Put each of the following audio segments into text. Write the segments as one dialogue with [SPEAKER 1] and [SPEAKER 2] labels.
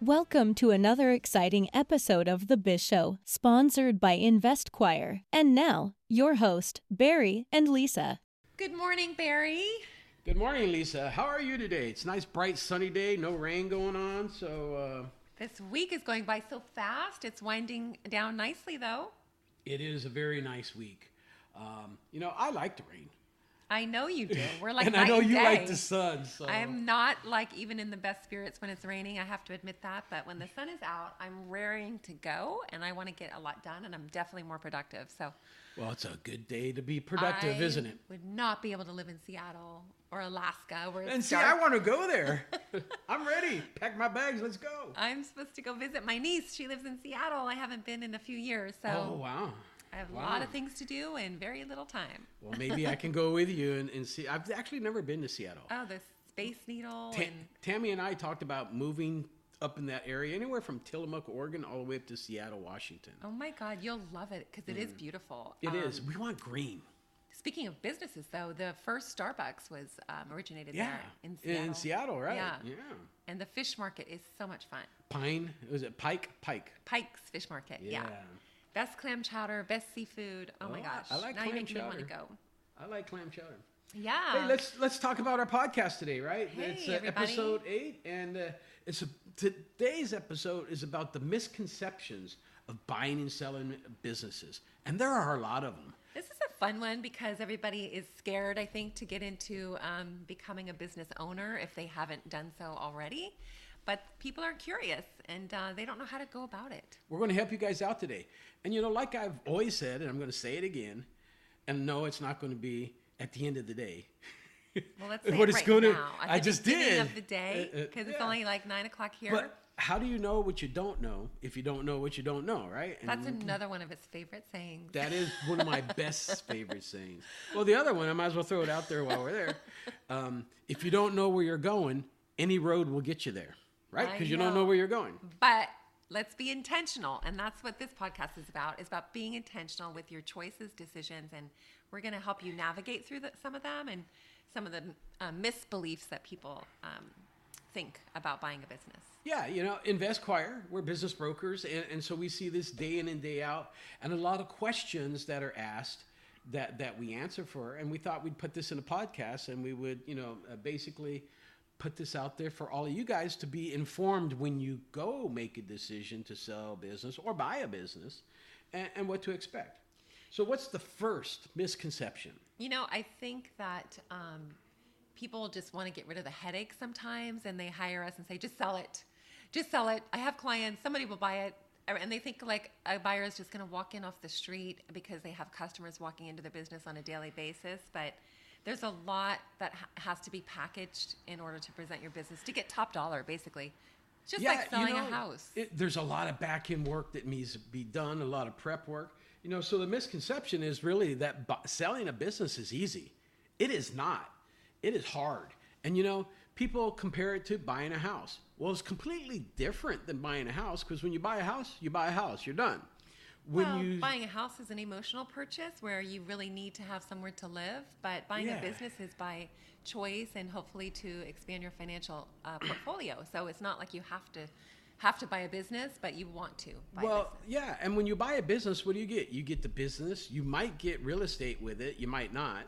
[SPEAKER 1] Welcome to another exciting episode of The Biz Show, sponsored by InvestQuire. And now, your host, Barry and Lisa.
[SPEAKER 2] Good morning, Barry.
[SPEAKER 3] Good morning, Lisa. How are you today? It's a nice, bright, sunny day. No rain going on. So uh,
[SPEAKER 2] This week is going by so fast. It's winding down nicely, though.
[SPEAKER 3] it is a very nice week. Um, you know, I like the rain,
[SPEAKER 2] I know you do. We're like
[SPEAKER 3] and I know you
[SPEAKER 2] day.
[SPEAKER 3] like the sun. So
[SPEAKER 2] I'm not like even in the best spirits when it's raining. I have to admit that. But when the sun is out, I'm raring to go, and I want to get a lot done, and I'm definitely more productive. So
[SPEAKER 3] well, it's a good day to be productive,
[SPEAKER 2] I
[SPEAKER 3] isn't it?
[SPEAKER 2] Would not be able to live in Seattle or Alaska where it's
[SPEAKER 3] And see,
[SPEAKER 2] dark.
[SPEAKER 3] I want to go there. I'm ready. Pack my bags. Let's go.
[SPEAKER 2] I'm supposed to go visit my niece. She lives in Seattle. I haven't been in a few years, so
[SPEAKER 3] Oh wow.
[SPEAKER 2] I have a lot of things to do and very little time.
[SPEAKER 3] Well, maybe I can go with you and, and see. I've actually never been to Seattle.
[SPEAKER 2] Oh, the Space Needle
[SPEAKER 3] Ta-
[SPEAKER 2] and
[SPEAKER 3] Tammy and I talked about moving up in that area, anywhere from Tillamook, Oregon, all the way up to Seattle, Washington.
[SPEAKER 2] oh my God, you'll love it because it is beautiful.
[SPEAKER 3] It
[SPEAKER 2] Um,
[SPEAKER 3] is. We want green.
[SPEAKER 2] Speaking of businesses, though, the first Starbucks was um, originated
[SPEAKER 3] Yeah,
[SPEAKER 2] there in Seattle.
[SPEAKER 3] in Seattle, right?
[SPEAKER 2] Yeah.
[SPEAKER 3] yeah.
[SPEAKER 2] and the fish market is so much fun.
[SPEAKER 3] Pine was it Pike? Pike.
[SPEAKER 2] Pike's Fish Market, yeah.
[SPEAKER 3] Yeah.
[SPEAKER 2] Best clam chowder, best seafood. Oh, my
[SPEAKER 3] Oh, I-
[SPEAKER 2] gosh,
[SPEAKER 3] I like
[SPEAKER 2] now you
[SPEAKER 3] clam
[SPEAKER 2] make me want to
[SPEAKER 3] chowder.
[SPEAKER 2] go.
[SPEAKER 3] I like clam chowder.
[SPEAKER 2] Yeah.
[SPEAKER 3] Hey, let's let's talk about our podcast today, right?
[SPEAKER 2] Hey,
[SPEAKER 3] it's uh,
[SPEAKER 2] everybody.
[SPEAKER 3] episode eight, and uh, it's a, today's episode is about the misconceptions of buying and selling businesses, and there are a lot of them.
[SPEAKER 2] This is a fun one because everybody is scared, I think, to get into um, becoming a business owner if they haven't done so already. But people are curious and uh, they don't know how to go about it.
[SPEAKER 3] We're going to help you guys out today, and you know, like I've always said, and I'm going to say it again, and no, it's not going to be at the end of the day.
[SPEAKER 2] Well, let's say
[SPEAKER 3] What
[SPEAKER 2] it
[SPEAKER 3] it's
[SPEAKER 2] right
[SPEAKER 3] gonna-
[SPEAKER 2] now. At
[SPEAKER 3] I just did.
[SPEAKER 2] of the day
[SPEAKER 3] Uh, uh,
[SPEAKER 2] because it's
[SPEAKER 3] yeah.
[SPEAKER 2] only like nine o'clock here.
[SPEAKER 3] But how do you know what you don't know if you don't know what you don't know, right? And
[SPEAKER 2] That's another one of his favorite sayings.
[SPEAKER 3] That is one of my best favorite sayings. Well, the other one, I might as well throw it out there while we're there. Um, if you don't know where you're going, any road will get you there, right? Because you don't
[SPEAKER 2] know.
[SPEAKER 3] where you're going.
[SPEAKER 2] But let's be intentional, and that's what this podcast is about. Is about being intentional with your choices, decisions, and we're going to help you navigate through the, some of them and some of the uh, misbeliefs that people um, think about buying a business.
[SPEAKER 3] Yeah, you know, InvestQuire, we're business brokers, and, and so we see this day in and day out, and a lot of questions that are asked that that we answer for, and we thought we'd put this in a podcast, and we would, you know, uh, basically put this out there for all of you guys to be informed when you go make a decision to sell a business or buy a business, and, and what to expect. So, what's the first misconception?
[SPEAKER 2] You know, I think that um, people just want to get rid of the headache sometimes, and they hire us and say, "Just sell it, just sell it." I have clients; somebody will buy it, and they think like a buyer is just going to walk in off the street because they have customers walking into their business on a daily basis. But there's a lot that ha- has to be packaged in order to present your business to get top dollar, basically. It's just like selling a house.
[SPEAKER 3] It, there's a lot of back end work that needs to be done, a lot of prep work. You know, so the misconception is really that bu- selling a business is easy. It is not. It is hard. And you know, people compare it to buying a house. Well, it's completely different than buying a house because when you buy a house, you buy a house. You're done. When
[SPEAKER 2] well,
[SPEAKER 3] you
[SPEAKER 2] buying a house is an emotional purchase where you really need to have somewhere to live, but buying
[SPEAKER 3] Yeah.
[SPEAKER 2] a business is by choice and hopefully to expand your financial uh, portfolio. So it's not like you have to have to buy a business, but you want to buy
[SPEAKER 3] well,
[SPEAKER 2] business.
[SPEAKER 3] yeah, and when you buy a business, what do you get? You get the business. You might get real estate with it. You might not,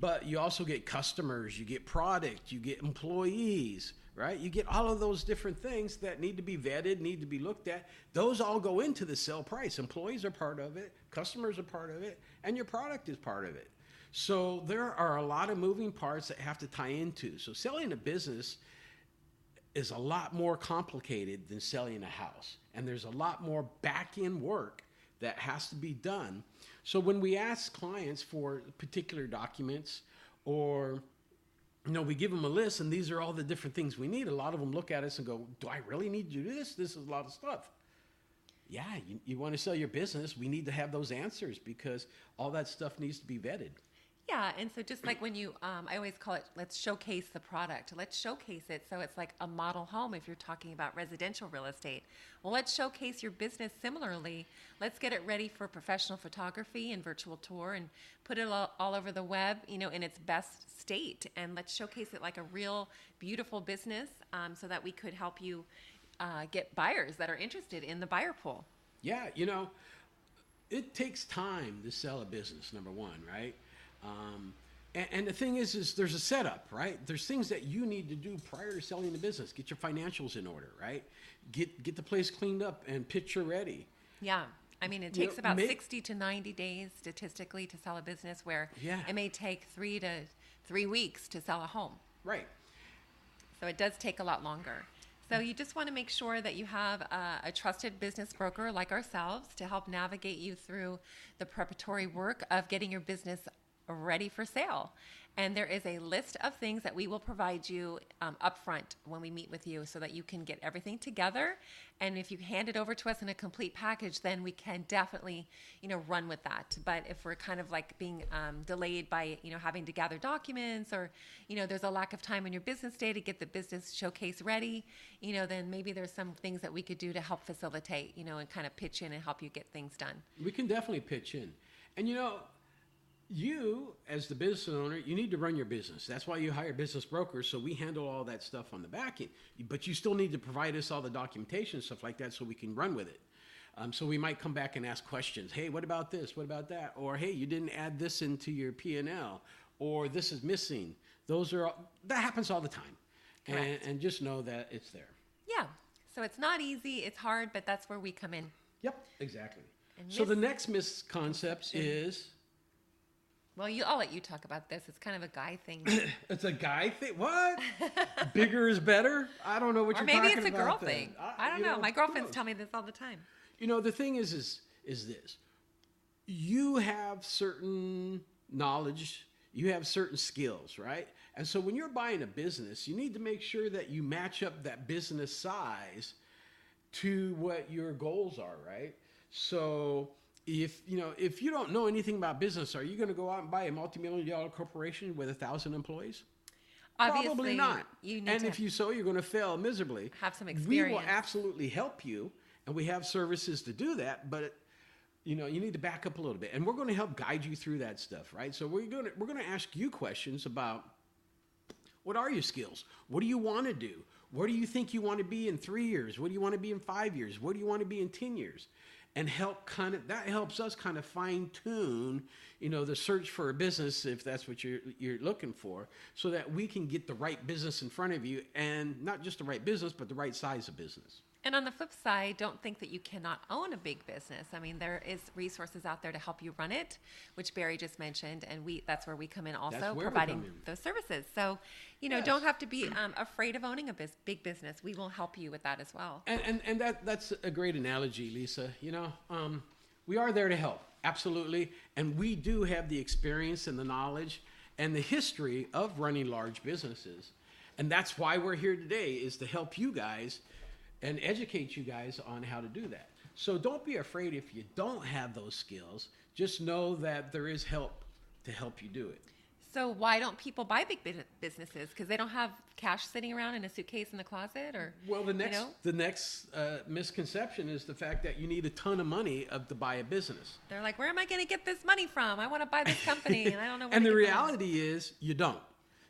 [SPEAKER 3] but you also get customers. You get product. You get employees. Right? You get all of those different things that need to be vetted, need to be looked at. Those all go into the sale price. Employees are part of it. Customers are part of it, and your product is part of it. So there are a lot of moving parts that have to tie into. So selling a business is a lot more complicated than selling a house. And there's a lot more back end work that has to be done. So when we ask clients for particular documents or you know, we give them a list and these are all the different things we need. A lot of them look at us and go, Do I really need to do this? This is a lot of stuff. Yeah, you, you want to sell your business, we need to have those answers because all that stuff needs to be vetted.
[SPEAKER 2] Yeah, and so just like when you, um, I always call it, let's showcase the product. Let's showcase it so it's like a model home if you're talking about residential real estate. Well, let's showcase your business similarly. Let's get it ready for professional photography and virtual tour and put it all, all over the web, you know, in its best state. And let's showcase it like a real beautiful business um, so that we could help you uh, get buyers that are interested in the buyer pool.
[SPEAKER 3] Yeah, you know, it takes time to sell a business. Number one, right? Um, and, and the thing is, is there's a setup, right? There's things that you need to do prior to selling the business. Get your financials in order, right? Get get the place cleaned up and picture ready.
[SPEAKER 2] Yeah. I mean, it
[SPEAKER 3] You
[SPEAKER 2] takes
[SPEAKER 3] know,
[SPEAKER 2] about
[SPEAKER 3] make-
[SPEAKER 2] 60 to 90 days statistically to sell a business where
[SPEAKER 3] Yeah.
[SPEAKER 2] it may take three to three weeks to sell a home.
[SPEAKER 3] Right.
[SPEAKER 2] So it does take a lot longer. So you just want to make sure that you have a, a trusted business broker like ourselves to help navigate you through the preparatory work of getting your business ready for sale. And there is a list of things that we will provide you um, upfront when we meet with you so that you can get everything together. And if you hand it over to us in a complete package, then we can definitely, you know, run with that. But if we're kind of like being um, delayed by, you know, having to gather documents or, you know, there's a lack of time in your business day to get the business showcase ready, you know, then maybe there's some things that we could do to help facilitate, you know, and kind of pitch in and help you get things done.
[SPEAKER 3] We can definitely pitch in. And you know, you as the business owner, you need to run your business. That's why you hire business brokers. So we handle all that stuff on the back end. But you still need to provide us all the documentation stuff like that, so we can run with it. Um, so we might come back and ask questions. Hey, what about this? What about that? Or hey, you didn't add this into your P and L, or this is missing. Those are all, that happens all the time. And, and just know that it's there.
[SPEAKER 2] Yeah. So it's not easy, it's hard, but that's where we come in.
[SPEAKER 3] Yep, exactly.
[SPEAKER 2] And
[SPEAKER 3] So the next misconcept is
[SPEAKER 2] Well, you, I'll let you talk about this. It's kind of a guy thing.
[SPEAKER 3] It's a guy thing. What? Bigger is better? I don't know what
[SPEAKER 2] or
[SPEAKER 3] you're talking about.
[SPEAKER 2] maybe it's a girl
[SPEAKER 3] then.
[SPEAKER 2] thing. I don't
[SPEAKER 3] you
[SPEAKER 2] know. My girlfriends tell me this all the time.
[SPEAKER 3] You know, the thing is, is, is this: you have certain knowledge, you have certain skills, right? And so when you're buying a business, you need to make sure that you match up that business size to what your goals are, right? So if you know if you don't know anything about business, are you going to go out and buy a multi-million dollar corporation with a thousand employees?
[SPEAKER 2] Obviously,
[SPEAKER 3] Probably not.
[SPEAKER 2] You need
[SPEAKER 3] and if you so, you're going to fail miserably.
[SPEAKER 2] Have some experience.
[SPEAKER 3] We will absolutely help you, and we have services to do that. But you know, you need to back up a little bit, and we're going to help guide you through that stuff, right? So we're going to we're going to ask you questions about what are your skills? What do you want to do? Where do you think you want to be in three years? What do you want to be in five years? What do you want to be in 10 years? And help kind of that helps us kind of fine tune, you know, the search for a business if that's what you're you're looking for, so that we can get the right business in front of you, and not just the right business, but the right size of business.
[SPEAKER 2] And on the flip side, don't think that you cannot own a big business. I mean, there is resources out there to help you run it, which Barry just mentioned, and we that's where we come in also providing
[SPEAKER 3] in.
[SPEAKER 2] those services. So, you know,
[SPEAKER 3] Yes.
[SPEAKER 2] don't have to be um, afraid of owning a bus- big business. We will help you with that as well.
[SPEAKER 3] And and, and that that's a great analogy, Lisa. You know, um, we are there to help, absolutely, and we do have the experience and the knowledge and the history of running large businesses, and that's why we're here today is to help you guys and educate you guys on how to do that. So don't be afraid if you don't have those skills. Just know that there is help to help you do it.
[SPEAKER 2] So why don't people buy big businesses? Because they don't have cash sitting around in a suitcase in the closet, or
[SPEAKER 3] Well, the next
[SPEAKER 2] you know,
[SPEAKER 3] the next uh, misconception is the fact that you need a ton of money of to buy a business.
[SPEAKER 2] they're like, "Where am I going to get this money from? I want to buy this company, and I don't know." Where
[SPEAKER 3] and the
[SPEAKER 2] get money."
[SPEAKER 3] reality is you don't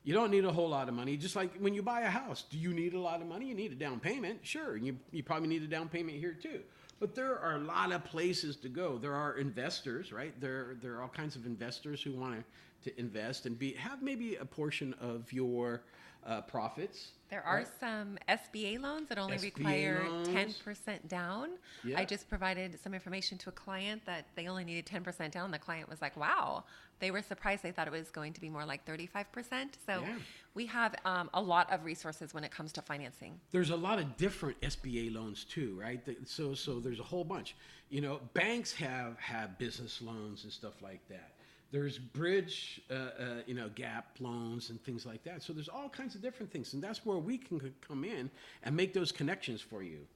[SPEAKER 3] you don't need a whole lot of money just like when you buy a house do you need a lot of money you need a down payment sure and you, you probably need a down payment here too but there are a lot of places to go there are investors right there there are all kinds of investors who want to, to invest and be have maybe a portion of your uh, profits
[SPEAKER 2] There are
[SPEAKER 3] right?
[SPEAKER 2] some SBA loans that only
[SPEAKER 3] SBA
[SPEAKER 2] require
[SPEAKER 3] loans.
[SPEAKER 2] 10% down.
[SPEAKER 3] Yeah.
[SPEAKER 2] I just provided some information to a client that they only needed 10% down. The client was like, wow. They were surprised. They thought it was going to be more like 35%. So
[SPEAKER 3] Yeah.
[SPEAKER 2] we have um, a lot of resources when it comes to financing.
[SPEAKER 3] there's a lot of different SBA loans too, right? So so there's a whole bunch. You know, banks have have business loans and stuff like that. There's bridge, uh, uh, you know, gap loans and things like that. So there's all kinds of different things, and that's where we can come in and make those connections for you.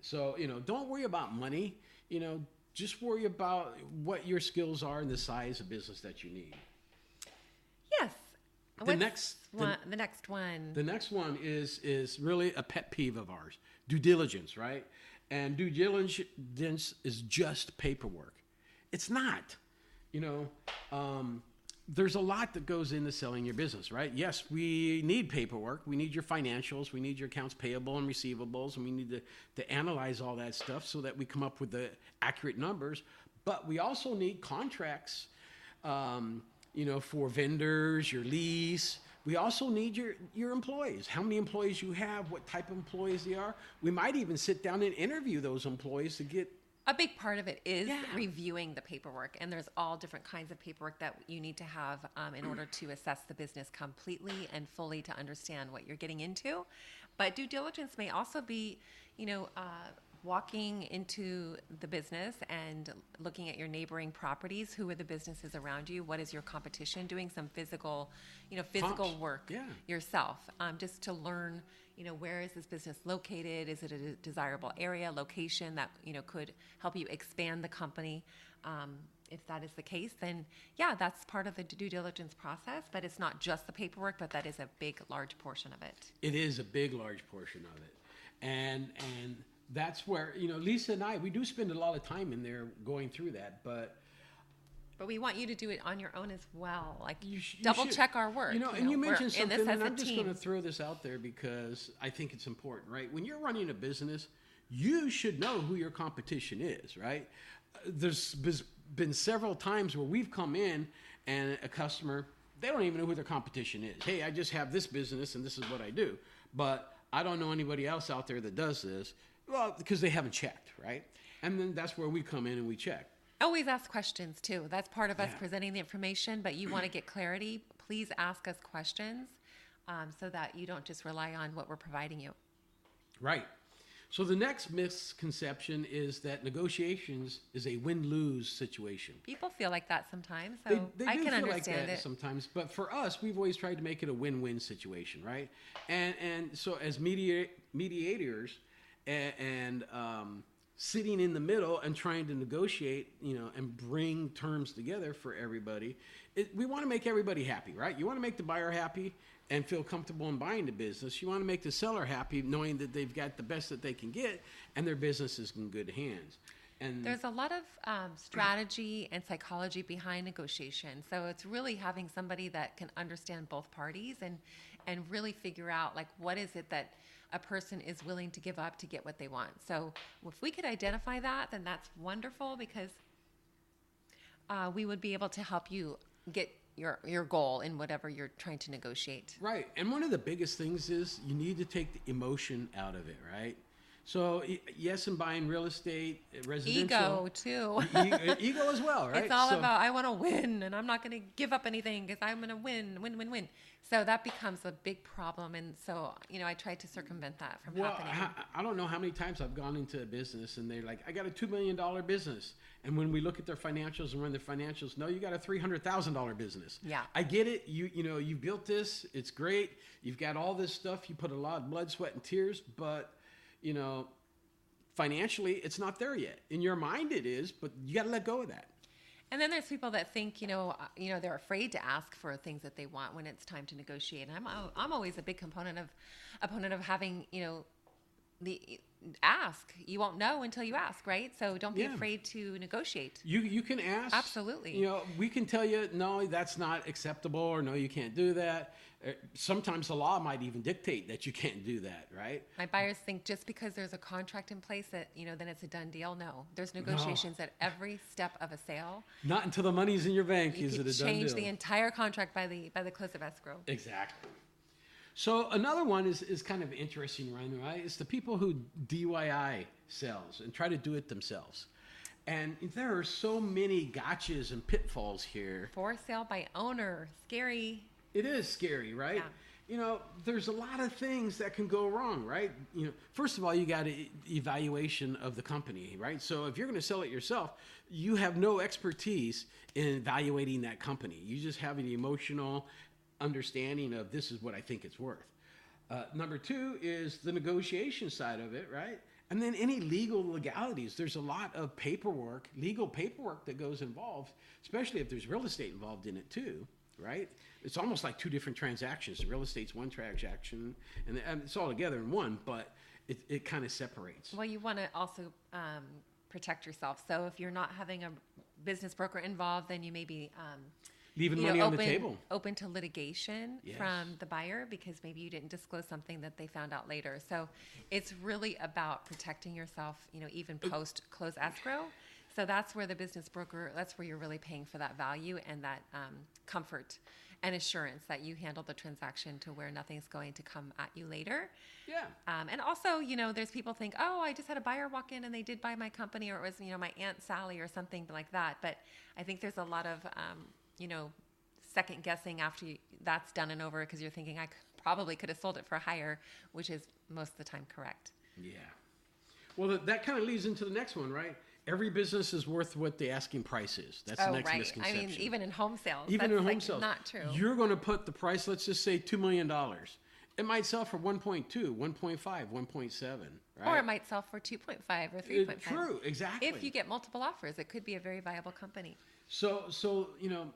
[SPEAKER 3] So you know, don't worry about money. You know, just worry about what your skills are and the size of business that you need.
[SPEAKER 2] Yes.
[SPEAKER 3] The next- the-
[SPEAKER 2] one, the next one.
[SPEAKER 3] The next one is is really a pet peeve of ours: due diligence, right? And due diligence is just paperwork. It's not. You know, um, there's a lot that goes into selling your business, right? Yes, we need paperwork. We need your financials. We need your accounts payable and receivables. And we need to, to analyze all that stuff so that we come up with the accurate numbers. But we also need contracts, um, you know, for vendors, your lease. We also need your, your employees, how many employees you have, what type of employees they are. We might even sit down and interview those employees to get
[SPEAKER 2] a big part of it is
[SPEAKER 3] Yeah.
[SPEAKER 2] reviewing the paperwork and there's all different kinds of paperwork that you need to have um, in order to assess the business completely and fully to understand what you're getting into but due diligence may also be you know uh, walking into the business and looking at your neighboring properties who are the businesses around you? What is your competition doing? Some physical you know physical
[SPEAKER 3] Comps.
[SPEAKER 2] work
[SPEAKER 3] Yeah.
[SPEAKER 2] yourself um, just to learn you know where is this business located? Is it a desirable area location that you know could help you expand the company? Um, if that is the case then yeah that's part of the due diligence process but it's not just the paperwork but that is a big large portion of it.
[SPEAKER 3] It is a big large portion of it. And and that's where you know lisa and i we do spend a lot of time in there going through that but
[SPEAKER 2] but we want you to do it on your own as well like
[SPEAKER 3] you sh- you
[SPEAKER 2] double
[SPEAKER 3] should-
[SPEAKER 2] check our work
[SPEAKER 3] you know and you
[SPEAKER 2] we're
[SPEAKER 3] mentioned
[SPEAKER 2] in
[SPEAKER 3] something and i'm just going to throw this out there because i think it's important right? When you're running a business you should know who your competition is right? There's been several times where we've come in and a customer they don't even know who their competition is. Hey i just have this business and this is what i do. But i don't know anybody else out there that does this well because they haven't checked right and then that's where we come in and we check
[SPEAKER 2] Always ask questions too. That's part of us
[SPEAKER 3] Yeah.
[SPEAKER 2] presenting the information, but you want to get clarity, please ask us questions um, so that you don't just rely on what we're providing you.
[SPEAKER 3] Right. So the next misconception is that negotiations is a win-lose situation.
[SPEAKER 2] People feel like that sometimes, so
[SPEAKER 3] They, they
[SPEAKER 2] I can
[SPEAKER 3] feel like
[SPEAKER 2] understand
[SPEAKER 3] that
[SPEAKER 2] it.
[SPEAKER 3] sometimes, but for us, we've always tried to make it a win-win situation, right? And and so as media, mediators and, and um, sitting in the middle and trying to negotiate, you know, and bring terms together for everybody, it, we want to make everybody happy, right? You want to make the buyer happy and feel comfortable in buying the business. You want to make the seller happy, knowing that they've got the best that they can get and their business is in good hands. And
[SPEAKER 2] There's a lot of um, strategy and psychology behind negotiation. So it's really having somebody that can understand both parties and and really figure out like what is it that a person is willing to give up to get what they want. So if we could identify that, then that's wonderful because uh, we would be able to help you get your your goal in whatever you're trying to negotiate.
[SPEAKER 3] Right. And one of the biggest things is you need to take the emotion out of it, right? So, yes, in buying real estate, uh, residential.
[SPEAKER 2] Ego too.
[SPEAKER 3] e- ego as well, right?
[SPEAKER 2] It's all
[SPEAKER 3] So-
[SPEAKER 2] about I want to win, and I'm not going to give up anything because I'm going to win, win, win, win. So that becomes a big problem, and so you know I try to circumvent that from
[SPEAKER 3] Well,
[SPEAKER 2] happening.
[SPEAKER 3] I, I don't know how many times I've gone into a business and they're like, I got a $2 million business. And when we look at their financials and run their financials, no, you got a $300,000 business.
[SPEAKER 2] Yeah.
[SPEAKER 3] I get it. You, you know, you built this. It's great. You've got all this stuff. You put a lot of blood, sweat, and tears, but, you know, financially, it's not there yet. In your mind, it is, but you got to let go of that.
[SPEAKER 2] And then there's people that think, you know, uh, you know, they're afraid to ask for things that they want when it's time to negotiate. And I'm, I'm always a big component of, opponent of having, you know, the ask. You won't know until you ask, right? So don't be
[SPEAKER 3] Yeah.
[SPEAKER 2] afraid to negotiate.
[SPEAKER 3] You you can ask.
[SPEAKER 2] Absolutely.
[SPEAKER 3] You know, we can tell you no, that's not acceptable, or no, you can't do that. Uh, Sometimes the law might even dictate that you can't do that, right?
[SPEAKER 2] My buyers think just because there's a contract in place that, you know, then it's a done deal. No, there's negotiations at every step of a sale.
[SPEAKER 3] Not until the money's in your bank
[SPEAKER 2] You
[SPEAKER 3] is it a done deal.
[SPEAKER 2] change the entire contract by the by the close of escrow.
[SPEAKER 3] exactly. So another one is, is kind of interesting, right? right? It's the people who DIY sells and try to do it themselves. And there are so many gotchas and pitfalls here.
[SPEAKER 2] For sale by owner, scary.
[SPEAKER 3] It is scary, right?
[SPEAKER 2] Yeah.
[SPEAKER 3] You know, there's a lot of things that can go wrong, right? You know, first of all, you got an evaluation of the company, right? So if you're going to sell it yourself, you have no expertise in evaluating that company. You just have an emotional understanding of this is what I think it's worth. Uh, number two is the negotiation side of it, right? And then any legal legalities. There's a lot of paperwork, legal paperwork that goes involved, especially if there's real estate involved in it too, right? It's almost like two different transactions. The real estate's one transaction, and, and it's all together in one, but it, it kind of separates.
[SPEAKER 2] Well, you want to also um, protect yourself. So if you're not having a business broker involved, then you may be um,
[SPEAKER 3] Leaving
[SPEAKER 2] you
[SPEAKER 3] money on the
[SPEAKER 2] open,
[SPEAKER 3] table.
[SPEAKER 2] open to litigation
[SPEAKER 3] Yes.
[SPEAKER 2] from the buyer because maybe you didn't disclose something that they found out later. So it's really about protecting yourself, you know, even post close escrow. So that's where the business broker, that's where you're really paying for that value and that um, comfort and assurance that you handle the transaction to where nothing's going to come at you later.
[SPEAKER 3] Yeah.
[SPEAKER 2] Um, and also, you know, there's people think, oh, I just had a buyer walk in and they did buy my company, or it was, you know, my aunt Sally or something like that. But I think there's a lot of, um, you know, second guessing after you, that's done and over because you're thinking I probably could have sold it for higher, which is most of the time correct.
[SPEAKER 3] Yeah. Well, that, that kind of leads into the next one, right? Every business is worth what the asking price is. That's the
[SPEAKER 2] oh,
[SPEAKER 3] next
[SPEAKER 2] right. I
[SPEAKER 3] misconception.
[SPEAKER 2] mean, even in home sales,
[SPEAKER 3] even in
[SPEAKER 2] like
[SPEAKER 3] home sales,
[SPEAKER 2] not true.
[SPEAKER 3] You're going to put the price. Let's just say two million dollars. It might sell for 1.2, 1.5, 1.7, right?
[SPEAKER 2] Or it might sell for 2.5 or
[SPEAKER 3] Uh,
[SPEAKER 2] 3.5.
[SPEAKER 3] True, exactly.
[SPEAKER 2] If you get multiple offers, it could be a very viable company.
[SPEAKER 3] so, so you know,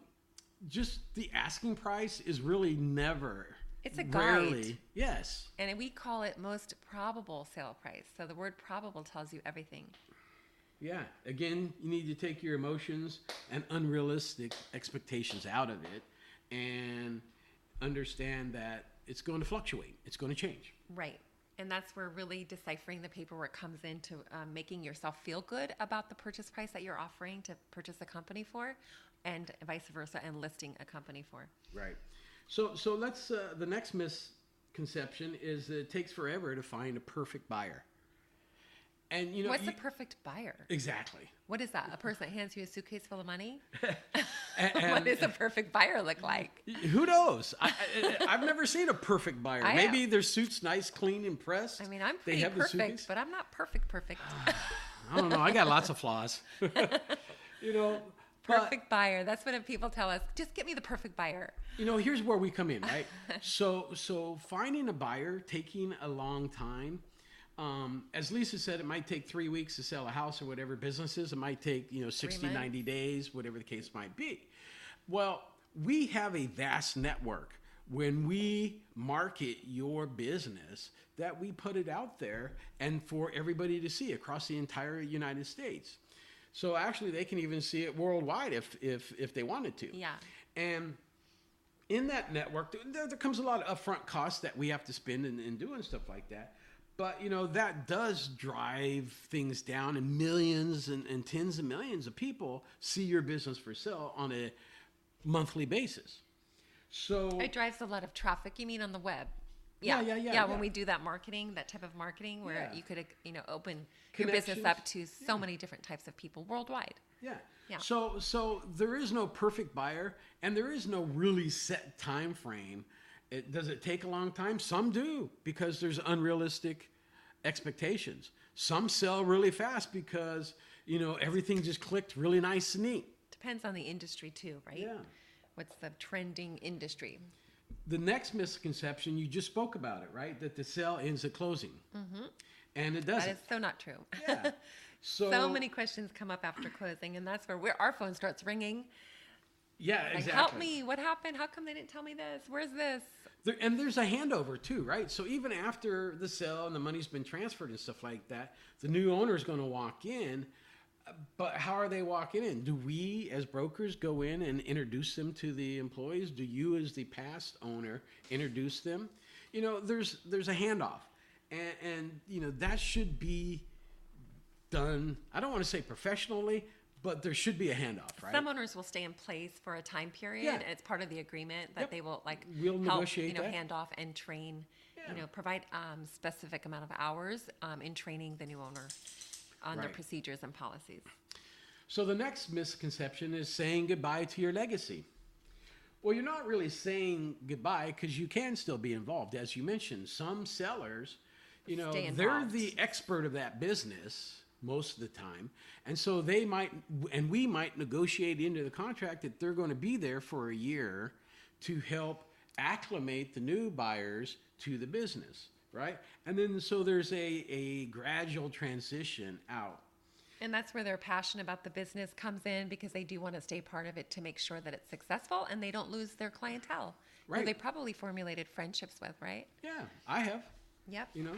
[SPEAKER 3] just the asking price is really never.
[SPEAKER 2] It's a
[SPEAKER 3] rarely,
[SPEAKER 2] guide.
[SPEAKER 3] Yes.
[SPEAKER 2] And we call it most probable sale price. So the word probable tells you everything.
[SPEAKER 3] Yeah. Again, you need to take your emotions and unrealistic expectations out of it and understand that it's going to fluctuate. It's going to change.
[SPEAKER 2] Right. And that's where really deciphering the paperwork comes into um, making yourself feel good about the purchase price that you're offering to purchase a company for, and vice versa, and listing a company for.
[SPEAKER 3] Right. So, so let's. Uh, the next misconception is that it takes forever to find a perfect buyer. And you know,
[SPEAKER 2] What's
[SPEAKER 3] you-
[SPEAKER 2] the perfect buyer?
[SPEAKER 3] exactly.
[SPEAKER 2] What is that? A person that hands you a suitcase full of money?
[SPEAKER 3] And,
[SPEAKER 2] what does a perfect buyer look like?
[SPEAKER 3] who knows? I, I've never seen a perfect buyer.
[SPEAKER 2] I
[SPEAKER 3] Maybe
[SPEAKER 2] have.
[SPEAKER 3] their suit's nice, clean, and pressed.
[SPEAKER 2] I mean, I'm
[SPEAKER 3] They
[SPEAKER 2] pretty
[SPEAKER 3] have the
[SPEAKER 2] perfect, but I'm not perfect. Perfect.
[SPEAKER 3] I don't know. I got lots of flaws. you know, but-
[SPEAKER 2] perfect buyer. That's what people tell us. Just get me the perfect buyer.
[SPEAKER 3] you know here's where we come in right so so finding a buyer taking a long time um, as lisa said it might take three weeks to sell a house or whatever businesses it might take you know 60 90 days whatever the case might be well we have a vast network when we market your business that we put it out there and for everybody to see across the entire united states so actually they can even see it worldwide if if if they wanted to
[SPEAKER 2] Yeah.
[SPEAKER 3] and in that network, there, there comes a lot of upfront costs that we have to spend in, in doing stuff like that. But you know that does drive things down, and millions and, and tens of millions of people see your business for sale on a monthly basis. So
[SPEAKER 2] It drives a lot of traffic. You mean on the web?
[SPEAKER 3] Yeah, yeah, yeah,
[SPEAKER 2] When
[SPEAKER 3] yeah.
[SPEAKER 2] When we do that marketing, that type of marketing, where
[SPEAKER 3] Yeah.
[SPEAKER 2] you could, uh, you know, open your business up to so many different types of people worldwide.
[SPEAKER 3] Yeah.
[SPEAKER 2] Yeah.
[SPEAKER 3] So so there is no perfect buyer and there is no really set time frame. It, does it take a long time? Some do because there's unrealistic expectations. Some sell really fast because you know everything just clicked really nice and neat.
[SPEAKER 2] Depends on the industry too, right?
[SPEAKER 3] Yeah.
[SPEAKER 2] What's the trending industry?
[SPEAKER 3] The next misconception you just spoke about it, right? That the sale ends at closing, mm-hmm. and it doesn't.
[SPEAKER 2] is so not true.
[SPEAKER 3] yeah. So,
[SPEAKER 2] so many questions come up after closing, and that's where our phone starts ringing.
[SPEAKER 3] Yeah,
[SPEAKER 2] Like,
[SPEAKER 3] exactly.
[SPEAKER 2] help me! What happened? How come they didn't tell me this? Where's this?
[SPEAKER 3] There, and there's a handover too, right? So even after the sale and the money's been transferred and stuff like that, the new owner is going to walk in. But how are they walking in? Do we, as brokers, go in and introduce them to the employees? Do you, as the past owner, introduce them? You know, there's there's a handoff, and, and you know that should be done. I don't want to say professionally, but there should be a handoff, right?
[SPEAKER 2] Some owners will stay in place for a time period.
[SPEAKER 3] Yeah.
[SPEAKER 2] and It's part of the agreement that
[SPEAKER 3] Yep.
[SPEAKER 2] they will like
[SPEAKER 3] We'll
[SPEAKER 2] help,
[SPEAKER 3] negotiate
[SPEAKER 2] you know,
[SPEAKER 3] that.
[SPEAKER 2] hand off and train,
[SPEAKER 3] Yeah.
[SPEAKER 2] you know, provide um, specific amount of hours um, in training the new owner on their procedures and policies.
[SPEAKER 3] So the next misconception is saying goodbye to your legacy. Well, you're not really saying goodbye because you can still be involved. As you mentioned, some sellers, you know, they're the expert of that business most of the time. And so they might, and we might negotiate into the contract that they're going to be there for a year to help acclimate the new buyers to the business, right? And then so there's a, a gradual transition out.
[SPEAKER 2] And that's where their passion about the business comes in because they do want to stay part of it to make sure that it's successful and they don't lose their clientele. who
[SPEAKER 3] Right.
[SPEAKER 2] they probably formulated friendships with, right?
[SPEAKER 3] Yeah, I have.
[SPEAKER 2] Yep.
[SPEAKER 3] you know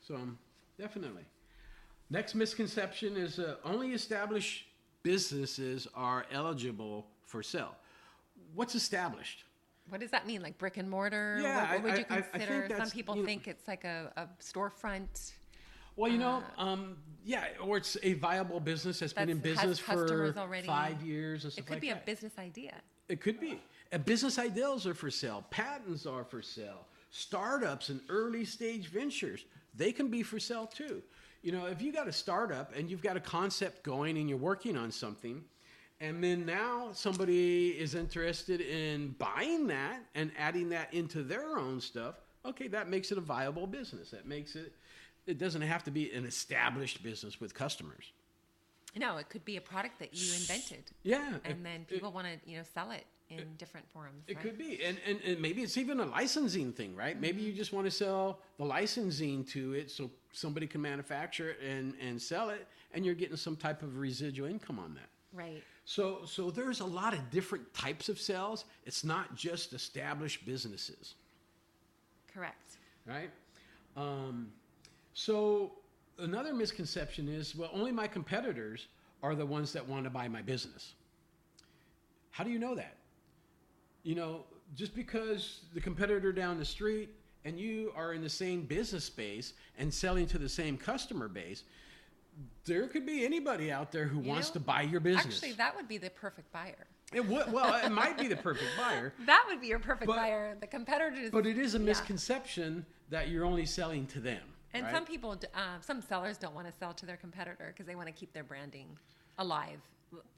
[SPEAKER 3] so um, definitely next misconception is uh, only established businesses are eligible for sale what's established?
[SPEAKER 2] What does that mean? Like brick and mortar?
[SPEAKER 3] Yeah,
[SPEAKER 2] what, what would
[SPEAKER 3] I-
[SPEAKER 2] you
[SPEAKER 3] I think
[SPEAKER 2] consider? Some people
[SPEAKER 3] you know-
[SPEAKER 2] think it's like a, a storefront.
[SPEAKER 3] Well, you know,
[SPEAKER 2] Uh,
[SPEAKER 3] um, yeah, or it's a viable business that's been in business for
[SPEAKER 2] already.
[SPEAKER 3] five years
[SPEAKER 2] It could
[SPEAKER 3] like
[SPEAKER 2] be
[SPEAKER 3] that.
[SPEAKER 2] a business idea.
[SPEAKER 3] It could be. Uh, business ideals are for sale. Patents are for sale. Startups and early stage ventures, they can be for sale too. You know, if you got a startup and you've got a concept going and you're working on something, and then now somebody is interested in buying that and adding that into their own stuff, okay, that makes it a viable business. That makes it, it doesn't have to be an established business with customers.
[SPEAKER 2] No, it could be a product that you invented.
[SPEAKER 3] Yeah.
[SPEAKER 2] And
[SPEAKER 3] it-
[SPEAKER 2] then people want to, you know, sell it in different forms.
[SPEAKER 3] It
[SPEAKER 2] right?
[SPEAKER 3] could be, and, and and maybe it's even a licensing thing, right? Maybe
[SPEAKER 2] Mm-hmm.
[SPEAKER 3] you just want to sell the licensing to it, so somebody can manufacture it and and sell it, and you're getting some type of residual income on that.
[SPEAKER 2] Right.
[SPEAKER 3] So so there's a lot of different types of sales. It's not just established businesses,
[SPEAKER 2] Correct.
[SPEAKER 3] right? Um, so another misconception is, well, only my competitors are the ones that want to buy my business. How do you know that? You know, just because the competitor down the street and you are in the same business space and selling to the same customer base, there could be anybody out there who
[SPEAKER 2] You
[SPEAKER 3] wants
[SPEAKER 2] know,
[SPEAKER 3] to buy your business.
[SPEAKER 2] Actually, that would be the perfect buyer.
[SPEAKER 3] it would, well, it might be the perfect buyer,
[SPEAKER 2] That would be your perfect
[SPEAKER 3] But-
[SPEAKER 2] buyer. The competitor
[SPEAKER 3] but it is a
[SPEAKER 2] yeah.
[SPEAKER 3] misconception that you're only selling to them.
[SPEAKER 2] And
[SPEAKER 3] right?
[SPEAKER 2] some people, uh, some sellers don't want to sell to their competitor because they want to keep their branding alive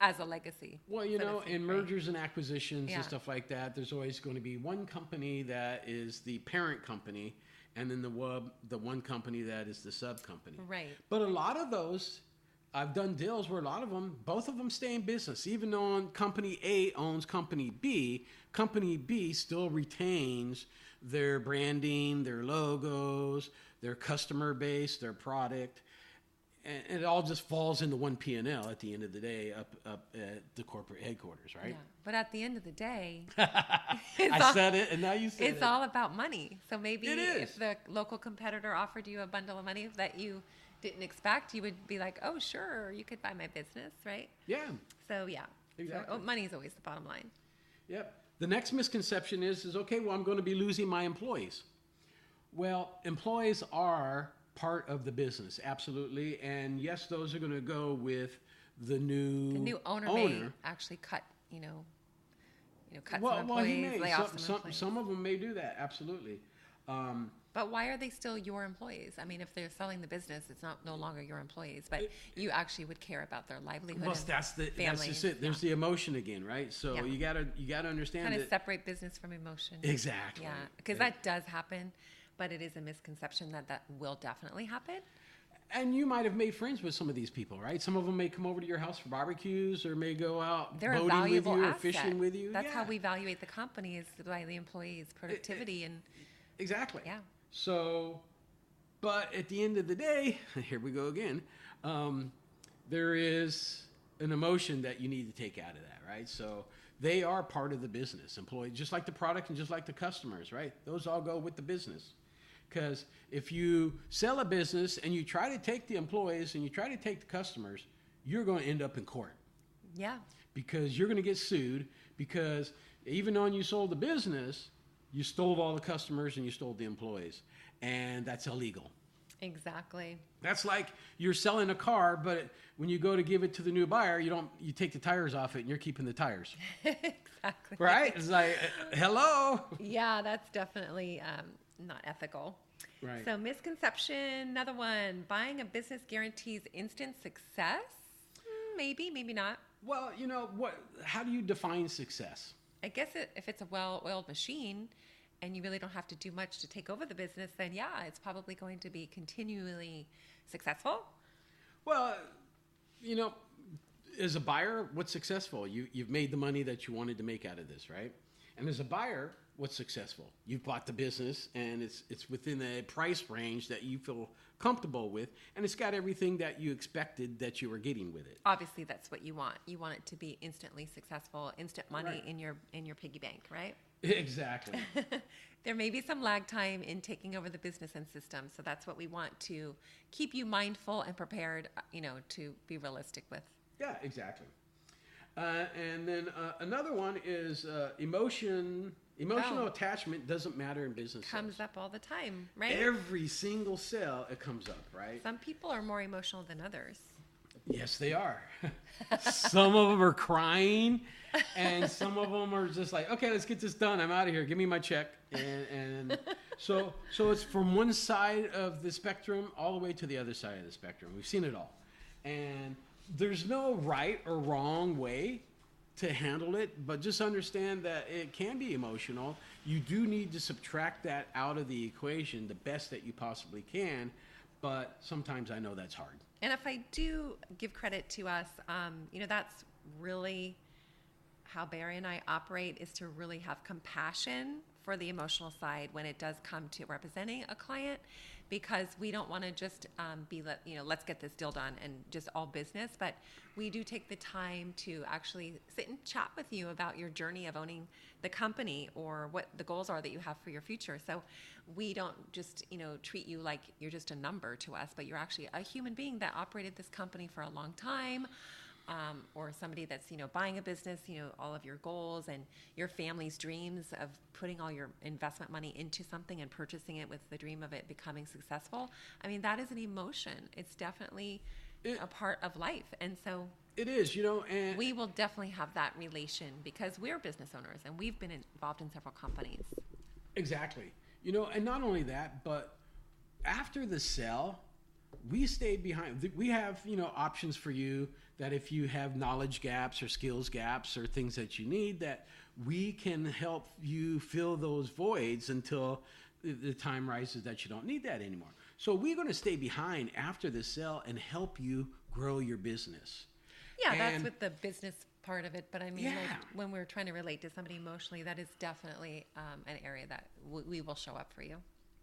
[SPEAKER 2] as a legacy.
[SPEAKER 3] Well, you know, in mergers and acquisitions
[SPEAKER 2] Yeah.
[SPEAKER 3] and stuff like that, there's always going to be one company that is the parent company, and then the wub, the one company that is the sub company.
[SPEAKER 2] Right.
[SPEAKER 3] But a lot of those, I've done deals where a lot of them, both of them stay in business. Even though company A owns company B, company B still retains their branding, their logos, their customer base, their product. And it all just falls into one P and L at the end of the day, up up at the corporate headquarters, right?
[SPEAKER 2] Yeah. But at the end of the day,
[SPEAKER 3] I
[SPEAKER 2] all-
[SPEAKER 3] said it, and now you said it.
[SPEAKER 2] it's
[SPEAKER 3] it.
[SPEAKER 2] all about money. So maybe if the local competitor offered you a bundle of money that you didn't expect, you would be like, "Oh, sure, you could buy my business, right?"
[SPEAKER 3] yeah.
[SPEAKER 2] So yeah,
[SPEAKER 3] Exactly.
[SPEAKER 2] So, oh, money is always the bottom line.
[SPEAKER 3] Yep. The next misconception is is okay, well I'm going to be losing my employees. Well, employees are part of the business, absolutely. And yes, those are going to go with the new
[SPEAKER 2] The new owner, may actually cut, you know, you know, cut
[SPEAKER 3] well,
[SPEAKER 2] some
[SPEAKER 3] well, he may.
[SPEAKER 2] lay
[SPEAKER 3] Some,
[SPEAKER 2] off some,
[SPEAKER 3] some,
[SPEAKER 2] employees.
[SPEAKER 3] some of them may do that, absolutely. Um,
[SPEAKER 2] But why are they still your employees? I mean, if they're selling the business, it's not no longer your employees, but you actually would care about their livelihood.
[SPEAKER 3] well, that's the that's
[SPEAKER 2] families.
[SPEAKER 3] just it. There's the emotion again, right? So
[SPEAKER 2] Yeah.
[SPEAKER 3] you gotta you gotta understand
[SPEAKER 2] kind of separate business from emotion.
[SPEAKER 3] exactly.
[SPEAKER 2] Yeah, because
[SPEAKER 3] Yeah.
[SPEAKER 2] that does happen, but it is a misconception that that will definitely happen.
[SPEAKER 3] And you might have made friends with some of these people, right? Some of them may come over to your house for barbecues, or may go out
[SPEAKER 2] They're
[SPEAKER 3] boating with you or
[SPEAKER 2] asset.
[SPEAKER 3] fishing with you.
[SPEAKER 2] That's how we evaluate the company is by the employees' productivity and
[SPEAKER 3] Exactly.
[SPEAKER 2] Yeah.
[SPEAKER 3] So, but at the end of the day, here we go again. Um, there is an emotion that you need to take out of that, right? So they are part of the business, employee, just like the product and just like the customers, right? Those all go with the business. Because if you sell a business and you try to take the employees and you try to take the customers, you're going to end up in court
[SPEAKER 2] yeah,
[SPEAKER 3] because you're going to get sued because even though you sold the business, you stole all the customers and you stole the employees, and that's illegal.
[SPEAKER 2] exactly.
[SPEAKER 3] That's like you're selling a car, but when you go to give it to the new buyer, you don't you take the tires off it and you're keeping the tires,
[SPEAKER 2] exactly.
[SPEAKER 3] right? It's like, hello,
[SPEAKER 2] Yeah, that's definitely um, not ethical.
[SPEAKER 3] right?
[SPEAKER 2] So misconception, another one. Buying a business guarantees instant success. Maybe, maybe not.
[SPEAKER 3] well, you know what? How do you define success?
[SPEAKER 2] I guess it, if it's a well-oiled machine and you really don't have to do much to take over the business, then yeah, it's probably going to be continually successful.
[SPEAKER 3] Well, you know, as a buyer, what's successful? You you've made the money that you wanted to make out of this, right? And as a buyer, what's successful? You've bought the business and it's it's within a price range that you feel comfortable with and it's got everything that you expected that you were getting with it.
[SPEAKER 2] Obviously, that's what you want. You want it to be instantly successful, instant money
[SPEAKER 3] Right.
[SPEAKER 2] in your in your piggy bank, right?
[SPEAKER 3] Exactly.
[SPEAKER 2] there may be some lag time in taking over the business and system, so that's what we want to keep you mindful and prepared, uh, you know, to be realistic with.
[SPEAKER 3] yeah, exactly. Uh, and then uh, another one is uh, emotion. Emotional
[SPEAKER 2] Oh.
[SPEAKER 3] attachment doesn't matter in business.
[SPEAKER 2] It comes
[SPEAKER 3] sales.
[SPEAKER 2] up all the time, right?
[SPEAKER 3] Every single sale, it comes up, right?
[SPEAKER 2] Some people are more emotional than others.
[SPEAKER 3] Yes, they are. some of them are crying, and some of them are just like, "Okay, let's get this done. I'm out of here. Give me my check." And, and so, so it's from one side of the spectrum all the way to the other side of the spectrum. We've seen it all, and there's no right or wrong way to handle it, but just understand that it can be emotional. You do need to subtract that out of the equation the best that you possibly can, but sometimes I know that's hard.
[SPEAKER 2] And if I do give credit to us, um, you know, that's really how Barry and I operate is to really have compassion for the emotional side when it does come to representing a client because we don't want to just um, be let you know let's get this deal done and just all business but we do take the time to actually sit and chat with you about your journey of owning the company or what the goals are that you have for your future. So we don't just you know treat you like you're just a number to us but you're actually a human being that operated this company for a long time um, or somebody that's you know buying a business you know all of your goals and your family's dreams of putting all your investment money into something and purchasing it with the dream of it becoming successful i mean that is an emotion. It's definitely
[SPEAKER 3] It-
[SPEAKER 2] a part of life. And so
[SPEAKER 3] It is, you know, and
[SPEAKER 2] we will definitely have that relation because we're business owners and we've been involved in several companies.
[SPEAKER 3] Exactly. You know, and not only that, but after the sale, we stay behind. We have, you know, options for you that if you have knowledge gaps or skills gaps or things that you need, that we can help you fill those voids until the- time rises that you don't need that anymore. So we're going to stay behind after the sale and help you grow your business.
[SPEAKER 2] yeah that's with the business part of it but i mean like when we're trying to relate to somebody emotionally that is definitely um, an area that w- we will show up for you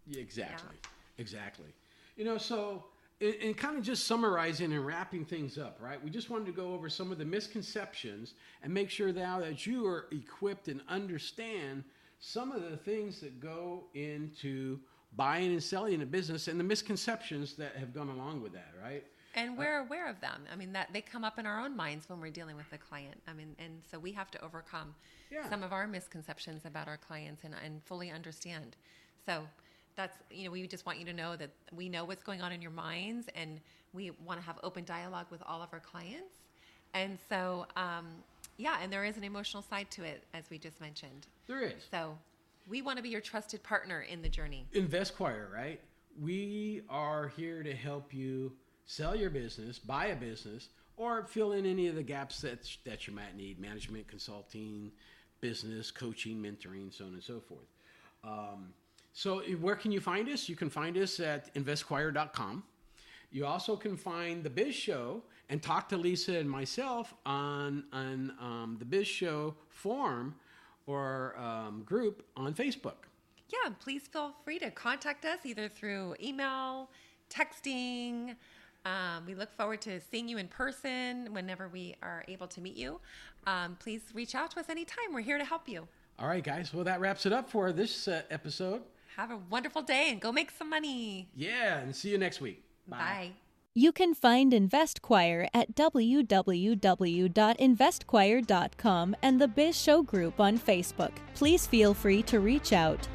[SPEAKER 3] Yeah, exactly. Exactly. You know, so and, and kind of just summarizing and wrapping things up, right? We just wanted to go over some of the misconceptions and make sure now that you are equipped and understand some of the things that go into buying and selling a business and the misconceptions that have gone along with that, right?
[SPEAKER 2] and uh, we're aware of them i mean that they come up in our own minds when we're dealing with the client i mean and so we have to overcome
[SPEAKER 3] Yeah.
[SPEAKER 2] some of our misconceptions about our clients and, and fully understand so that's you know we just want you to know that we know what's going on in your minds and we want to have open dialogue with all of our clients and so um, yeah and there is an emotional side to it as we just mentioned
[SPEAKER 3] There is.
[SPEAKER 2] so we want to be your trusted partner in the journey
[SPEAKER 3] InvestQuire, right? We are here to help you sell your business, buy a business, or fill in any of the gaps that that you might need: management, consulting, business coaching, mentoring, so on and so forth. Um, so, where can you find us? You can find us at investquire.com. You also can find the Biz Show and talk to Lisa and myself on on um, the Biz Show forum or um, group on Facebook.
[SPEAKER 2] yeah, please feel free to contact us either through email, texting. Um, we look forward to seeing you in person whenever we are able to meet you. Um, please reach out to us anytime. We're here to help you.
[SPEAKER 3] All right, guys. Well, that wraps it up for this uh, episode.
[SPEAKER 2] Have a wonderful day and go make some money.
[SPEAKER 3] Yeah, and see you next week.
[SPEAKER 2] Bye.
[SPEAKER 1] You can find InvestQuire at www.investquire.com and the Biz Show group on Facebook. Please feel free to reach out.